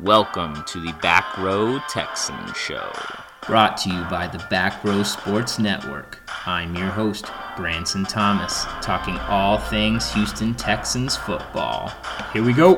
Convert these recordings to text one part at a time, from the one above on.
Welcome to the Back Row Texan Show. Brought to you by the Back Row Sports Network. I'm your host, Branson Thomas, talking all things Houston Texans football. Here we go.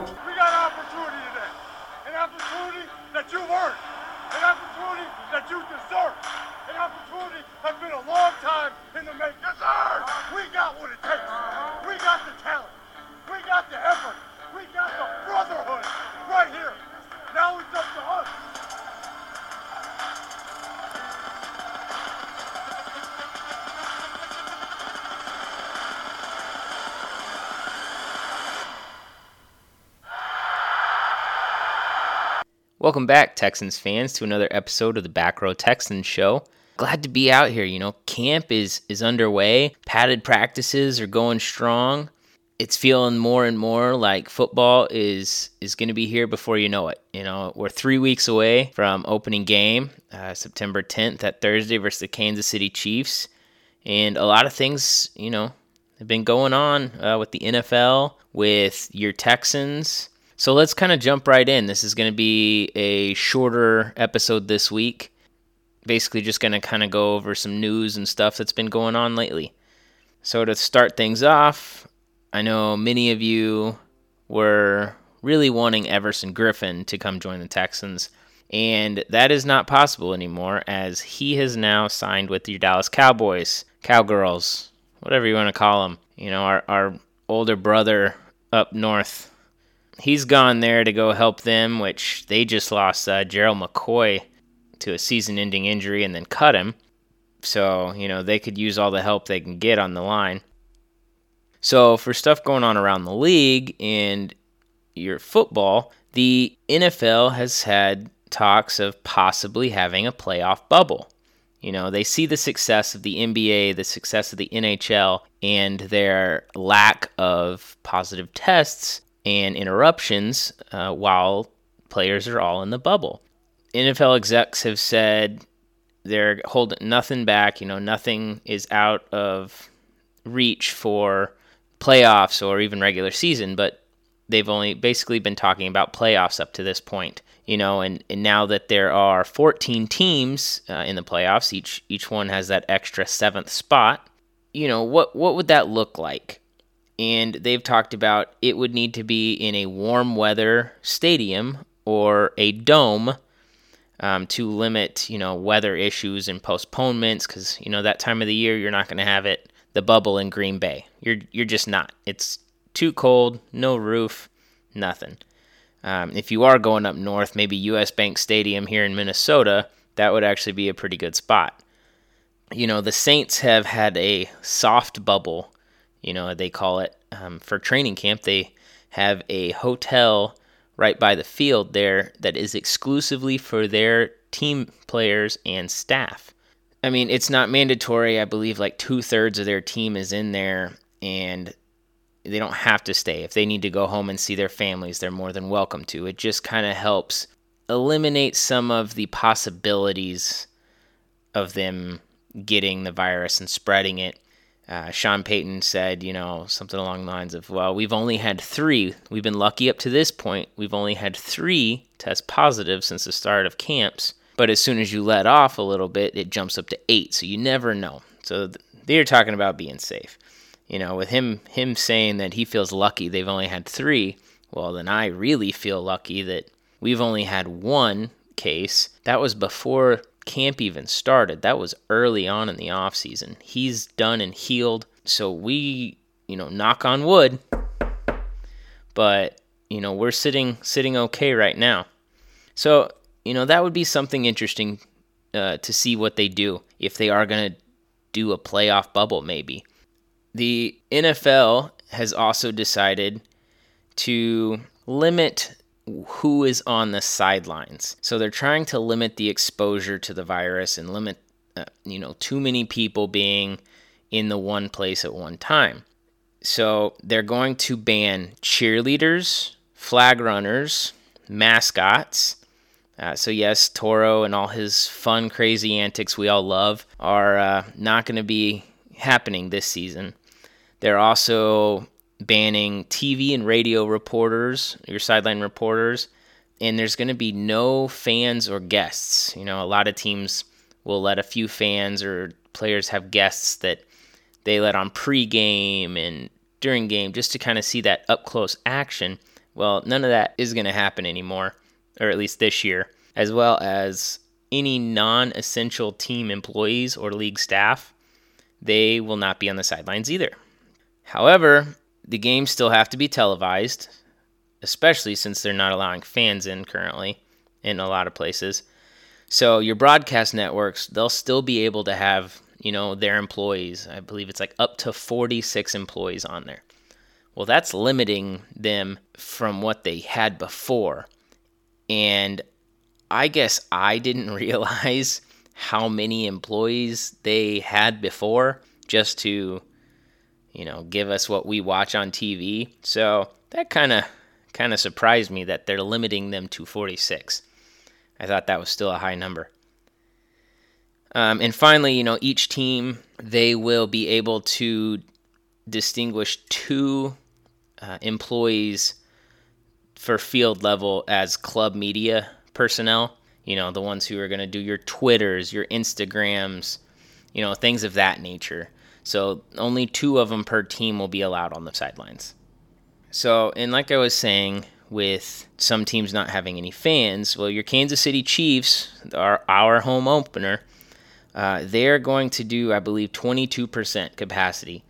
Welcome back, Texans fans, to another episode of the Back Row Texans Show. Glad to be out here. You know, camp is is underway. Padded practices are going strong. It's feeling more and more like football is is going to be here before you know it. You know, we're three weeks away from opening game, uh, September 10th, that Thursday versus the Kansas City Chiefs, and a lot of things, you know, have been going on uh, with the NFL, with your Texans. So let's kind of jump right in. This is going to be a shorter episode this week. Basically, just going to kind of go over some news and stuff that's been going on lately. So, to start things off, I know many of you were really wanting Everson Griffen to come join the Texans, and that is not possible anymore as he has now signed with your Dallas Cowboys, Cowgirls, whatever you want to call them. You know, our, our older brother up north he's gone there to go help them, which they just lost uh, Gerald McCoy to a season ending injury and then cut him. So, you know, they could use all the help they can get on the line. So, for stuff going on around the league and your football, the NFL has had talks of possibly having a playoff bubble. You know, they see the success of the NBA, the success of the NHL, and their lack of positive tests and interruptions uh, while players are all in the bubble. NFL execs have said they're holding nothing back. You know, nothing is out of reach for playoffs or even regular season, but they've only basically been talking about playoffs up to this point. You know, and, and now that there are 14 teams uh, in the playoffs, each each one has that extra seventh spot. You know, what what would that look like? And they've talked about it would need to be in a warm weather stadium or a dome um, to limit, you know, weather issues and postponements because you know that time of the year you're not going to have it the bubble in Green Bay. You're you're just not. It's too cold, no roof, nothing. Um, if you are going up north, maybe U.S. Bank Stadium here in Minnesota, that would actually be a pretty good spot. You know, the Saints have had a soft bubble you know, they call it um, for training camp. They have a hotel right by the field there that is exclusively for their team players and staff. I mean, it's not mandatory. I believe like two thirds of their team is in there, and they don't have to stay. If they need to go home and see their families, they're more than welcome to. It just kind of helps eliminate some of the possibilities of them getting the virus and spreading it uh, Sean Payton said, you know, something along the lines of, well, we've only had three. We've been lucky up to this point. We've only had three test positive since the start of camps. But as soon as you let off a little bit, it jumps up to eight. So you never know. So they're talking about being safe. You know, with him him saying that he feels lucky they've only had three, well, then I really feel lucky that we've only had one case. That was before camp even started. That was early on in the off season. He's done and healed. So we, you know, knock on wood. But, you know, we're sitting sitting okay right now. So, you know, that would be something interesting uh, to see what they do if they are going to do a playoff bubble maybe. The NFL has also decided to limit who is on the sidelines. So they're trying to limit the exposure to the virus and limit, uh, you know, too many people being in the one place at one time. So they're going to ban cheerleaders, flag runners, mascots. Uh, so yes, Toro and all his fun, crazy antics we all love are uh, not going to be happening this season. They're also banning TV and radio reporters, your sideline reporters, and there's going to be no fans or guests. You know, a lot of teams will let a few fans or players have guests that they let on pregame and during game just to kind of see that up close action. Well, none of that is going to happen anymore, or at least this year, as well as any non essential team employees or league staff. They will not be on the sidelines either. However, the games still have to be televised, especially since they're not allowing fans in currently in a lot of places. So your broadcast networks, they'll still be able to have, you know, their employees. I believe it's like up to 46 employees on there. Well, that's limiting them from what they had before. And I guess I didn't realize how many employees they had before just to, you know, give us what we watch on TV. So that kind of kind of surprised me that they're limiting them to 46. I thought that was still a high number. Um, and finally, you know, each team they will be able to distinguish two uh, employees for field level as club media personnel. You know, the ones who are going to do your Twitters, your Instagrams, you know, things of that nature. So only two of them per team will be allowed on the sidelines. So, and like I was saying, with some teams not having any fans, well, your Kansas City Chiefs, are our home opener, uh, they're going to do, I believe, 22% capacity.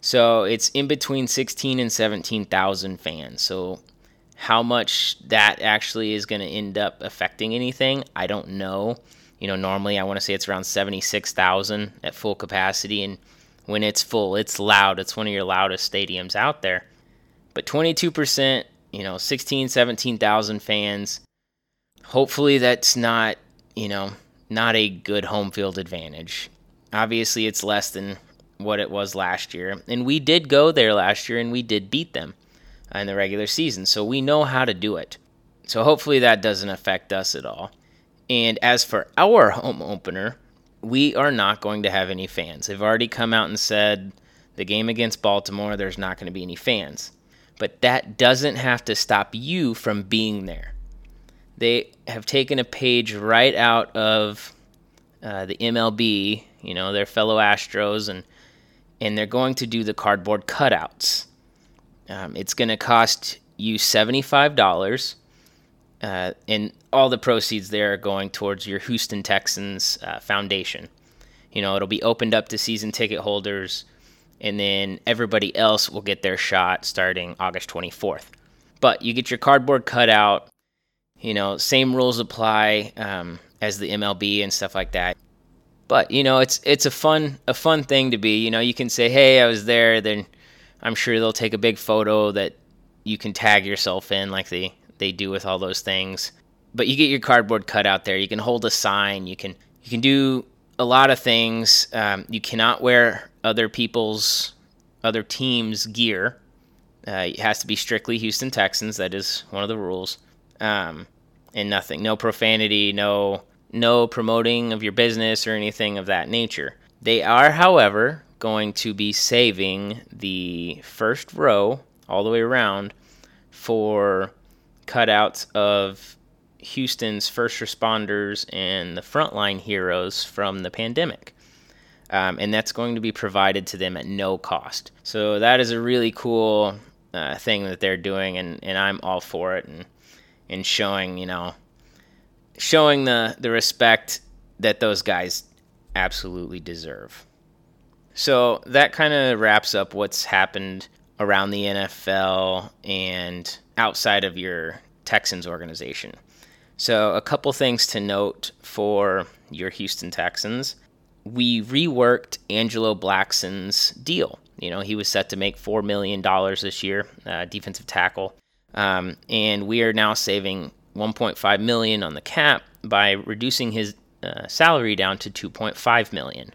So it's in between 16 and 17,000 fans. So how much that actually is going to end up affecting anything, I don't know. You know, normally I want to say it's around 76,000 at full capacity. And when it's full, it's loud. It's one of your loudest stadiums out there. But 22%, you know, 16, 17,000 fans. Hopefully that's not, you know, not a good home field advantage. Obviously, it's less than what it was last year. And we did go there last year and we did beat them uh, in the regular season. So we know how to do it. So hopefully that doesn't affect us at all. And as for our home opener, we are not going to have any fans. They've already come out and said the game against Baltimore, there's not going to be any fans. But that doesn't have to stop you from being there. They have taken a page right out of uh, the MLB, you know, their fellow Astros, and and they're going to do the cardboard cutouts. Um, it's going to cost you $75, uh, and all the proceeds there are going towards your Houston Texans uh, Foundation. You know, it'll be opened up to season ticket holders, and then everybody else will get their shot starting August 24th. But you get your cardboard cutout. You know, same rules apply um, as the MLB and stuff like that. But you know, it's it's a fun a fun thing to be. You know, you can say, "Hey, I was there." Then I'm sure they'll take a big photo that you can tag yourself in, like they they do with all those things. But you get your cardboard cut out there. You can hold a sign. You can you can do a lot of things. Um, you cannot wear other people's other teams' gear. Uh, it has to be strictly Houston Texans. That is one of the rules. Um, and nothing, no profanity, no no promoting of your business or anything of that nature. They are, however, going to be saving the first row all the way around for cutouts of Houston's first responders and the frontline heroes from the pandemic. Um, and that's going to be provided to them at no cost. So that is a really cool uh, thing that they're doing, and, and I'm all for it and, and showing, you know, showing the the respect that those guys absolutely deserve. So that kind of wraps up what's happened around the NFL and outside of your Texans organization. So, a couple things to note for your Houston Texans. We reworked Angelo Blackson's deal. You know, he was set to make $4 million this year, uh, defensive tackle. Um, and we are now saving 1.5 million on the cap by reducing his uh, salary down to 2.5 million.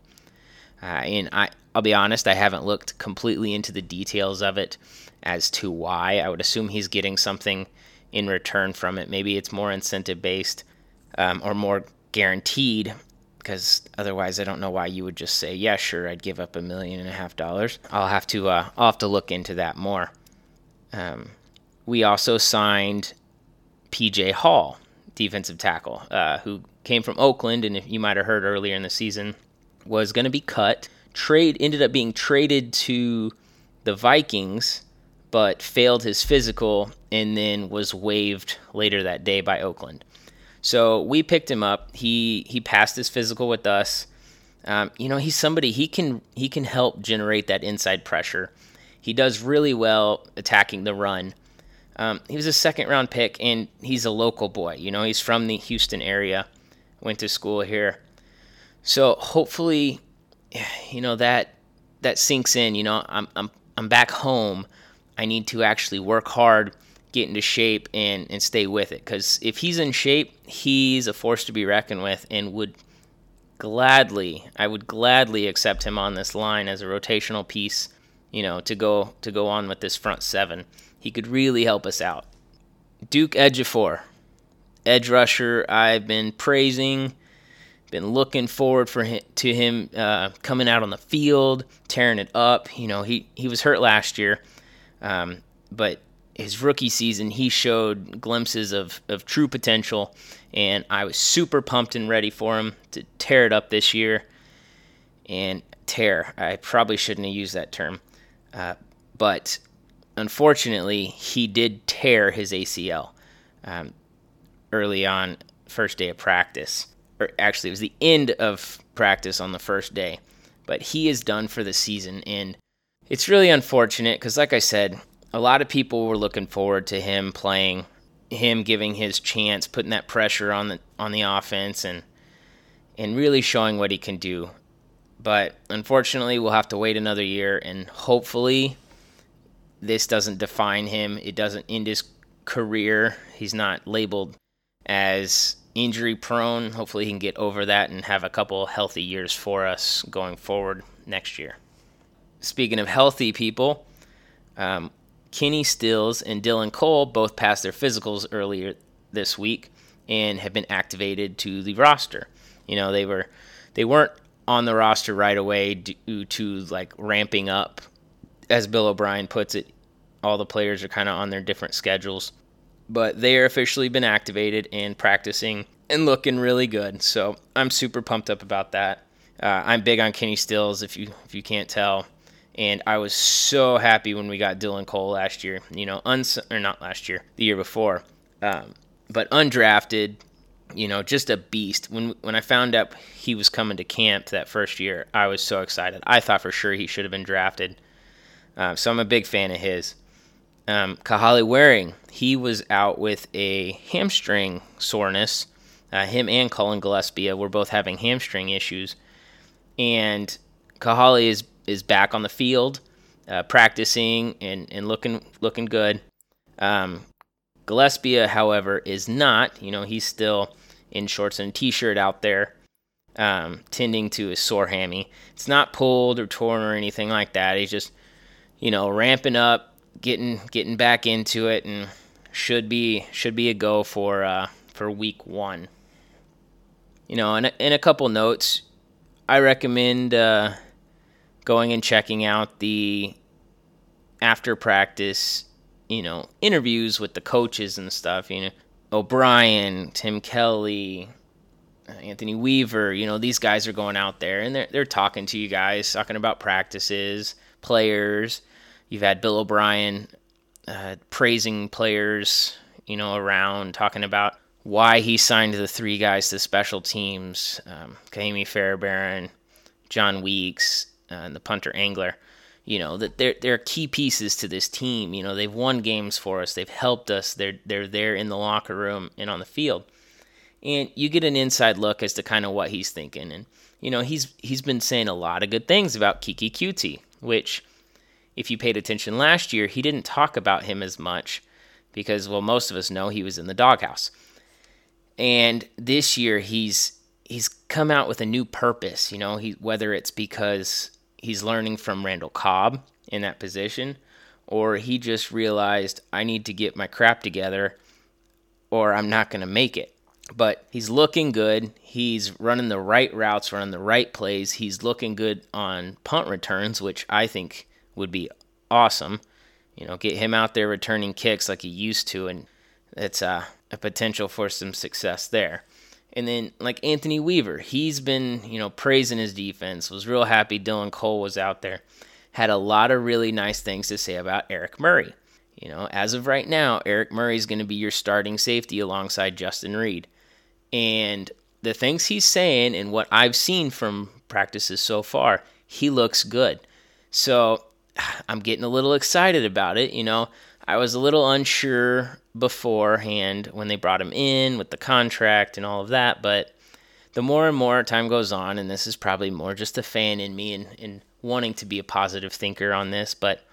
Uh, and I, I'll be honest, I haven't looked completely into the details of it as to why. I would assume he's getting something in return from it. Maybe it's more incentive based um, or more guaranteed, because otherwise, I don't know why you would just say, "Yeah, sure, I'd give up a million and a half dollars." I'll have to, uh, I'll have to look into that more. Um, we also signed PJ Hall, defensive tackle, uh, who came from Oakland, and if you might have heard earlier in the season, was going to be cut. Trade ended up being traded to the Vikings, but failed his physical and then was waived later that day by Oakland. So we picked him up. He he passed his physical with us. Um, you know, he's somebody he can he can help generate that inside pressure. He does really well attacking the run. Um, he was a second round pick, and he's a local boy. You know, he's from the Houston area, went to school here. So hopefully, you know that that sinks in. You know, I'm I'm I'm back home. I need to actually work hard, get into shape, and and stay with it. Because if he's in shape, he's a force to be reckoned with, and would gladly, I would gladly accept him on this line as a rotational piece you know, to go to go on with this front seven. He could really help us out. Duke Ejiofor, edge rusher. I've been praising, been looking forward for him, to him uh, coming out on the field, tearing it up. You know, he he was hurt last year, um, but his rookie season he showed glimpses of of true potential, and I was super pumped and ready for him to tear it up this year. And tear, I probably shouldn't have used that term. Uh, but unfortunately, he did tear his ACL um, early on, first day of practice. Or actually, it was the end of practice on the first day. But he is done for the season, and it's really unfortunate because, like I said, a lot of people were looking forward to him playing, him giving his chance, putting that pressure on the on the offense, and and really showing what he can do. But unfortunately, we'll have to wait another year, and hopefully, this doesn't define him. It doesn't end his career. He's not labeled as injury prone. Hopefully, he can get over that and have a couple healthy years for us going forward next year. Speaking of healthy people, um, Kenny Stills and Dylan Cole both passed their physicals earlier this week and have been activated to the roster. You know, they were they weren't on the roster right away due to like ramping up. As Bill O'Brien puts it, all the players are kind of on their different schedules, but they are officially been activated and practicing and looking really good. So I'm super pumped up about that. Uh, I'm big on Kenny Stills, if you if you can't tell, and I was so happy when we got Dylan Cole last year. You know, uns or not last year, the year before, um, but undrafted you know, just a beast. When when I found out he was coming to camp that first year, I was so excited. I thought for sure he should have been drafted. Um, so I'm a big fan of his. Um, Kahale Warring, he was out with a hamstring soreness. Uh, him and Cullen Gillaspia were both having hamstring issues, and Kahale is is back on the field, uh, practicing and, and looking looking good. Um, Gillaspia, however, is not. You know, he's still in shorts and t-shirt out there, um, tending to his sore hammy. It's not pulled or torn or anything like that. He's just, you know, ramping up, getting getting back into it, and should be should be a go for uh, for week one. You know, and in a couple notes, I recommend uh, going and checking out the after practice, you know, interviews with the coaches and stuff. You know, O'Brien, Tim Kelly, Anthony Weaver, you know, these guys are going out there and they're they're talking to you guys, talking about practices, players. You've had Bill O'Brien uh, praising players, you know, around talking about why he signed the three guys to special teams, um, Ka'imi Fairbairn, Jon Weeks, uh, and the punter Anger you know that they're they're key pieces to this team. You know they've won games for us. They've helped us. They're they're there in the locker room and on the field, and you get an inside look as to kind of what he's thinking. And you know he's he's been saying a lot of good things about Keke Coutee, which if you paid attention last year, he didn't talk about him as much because well most of us know he was in the doghouse. And this year he's he's come out with a new purpose, you know, he whether it's because he's learning from Randall Cobb in that position, or he just realized I need to get my crap together or I'm not going to make it. But he's looking good. He's running the right routes, running the right plays. He's looking good on punt returns, which I think would be awesome. You know, get him out there returning kicks like he used to, and it's uh, a potential for some success there. And then like Anthony Weaver, he's been, you know, praising his defense. Was real happy Dylan Cole was out there. Had a lot of really nice things to say about Eric Murray. You know, as of right now, Eric Murray is going to be your starting safety alongside Justin Reid. And the things he's saying and what I've seen from practices so far, he looks good. So I'm getting a little excited about it. You know, I was a little unsure beforehand when they brought him in with the contract and all of that, but the more and more time goes on, and this is probably more just a fan in me and, and wanting to be a positive thinker on this, but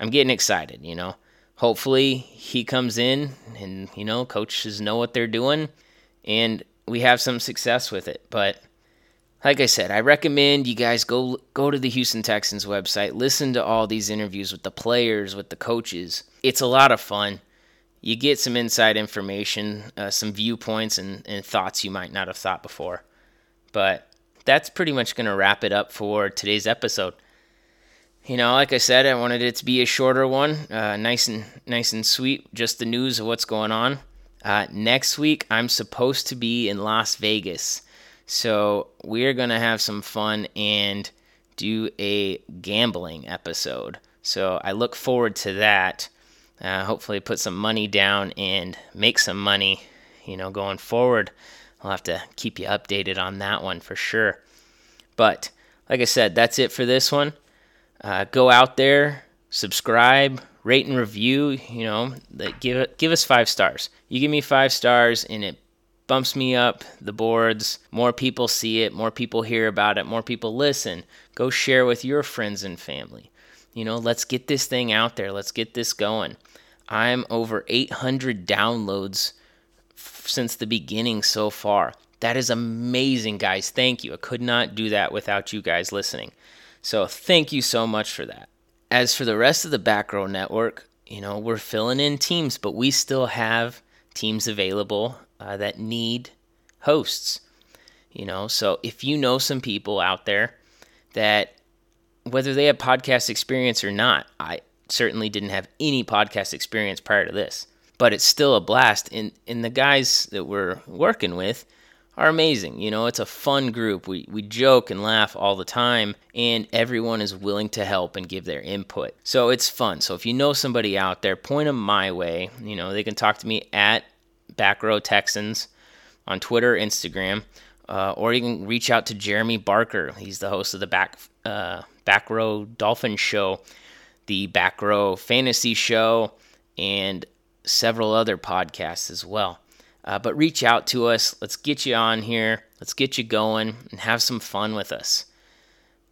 I'm getting excited, you know. Hopefully he comes in and, you know, coaches know what they're doing and we have some success with it. But like I said, I recommend you guys go go to the Houston Texans website, listen to all these interviews with the players, with the coaches. It's a lot of fun. You get some inside information, uh, some viewpoints, and, and thoughts you might not have thought before. But that's pretty much going to wrap it up for today's episode. You know, like I said, I wanted it to be a shorter one, uh, nice and nice and sweet. Just the news of what's going on. Uh, next week, I'm supposed to be in Las Vegas. So we're going to have some fun and do a gambling episode. So I look forward to that. Uh, hopefully, put some money down and make some money, you know, going forward. I'll have to keep you updated on that one for sure. But like I said, that's it for this one. Uh, go out there, subscribe, rate and review. You know, give give us five stars. You give me five stars, and it bumps me up the boards. More people see it, more people hear about it, more people listen. Go share with your friends and family. You know, let's get this thing out there. Let's get this going. I'm over 800 downloads f- since the beginning so far. That is amazing, guys. Thank you. I could not do that without you guys listening. So, thank you so much for that. As for the rest of the back row network, you know, we're filling in teams, but we still have teams available uh, that need hosts. You know, so if you know some people out there that, whether they have podcast experience or not, I certainly didn't have any podcast experience prior to this, but it's still a blast. And, and the guys that we're working with, are amazing. You know, it's a fun group. We, we joke and laugh all the time, and everyone is willing to help and give their input. So it's fun. So if you know somebody out there, point them my way. You know, they can talk to me at Back Row Texans on Twitter, Instagram, uh, or you can reach out to Jeremy Barker. He's the host of the Back uh, Back Row Dolphin Show, the Back Row Fantasy Show, and several other podcasts as well. Uh, but reach out to us. Let's get you on here. Let's get you going and have some fun with us.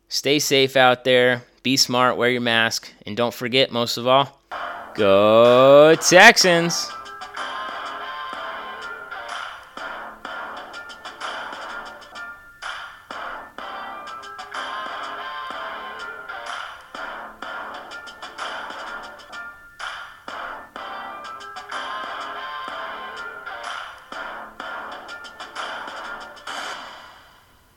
Stay safe out there. Be smart. Wear your mask. And don't forget, most of all, go Texans!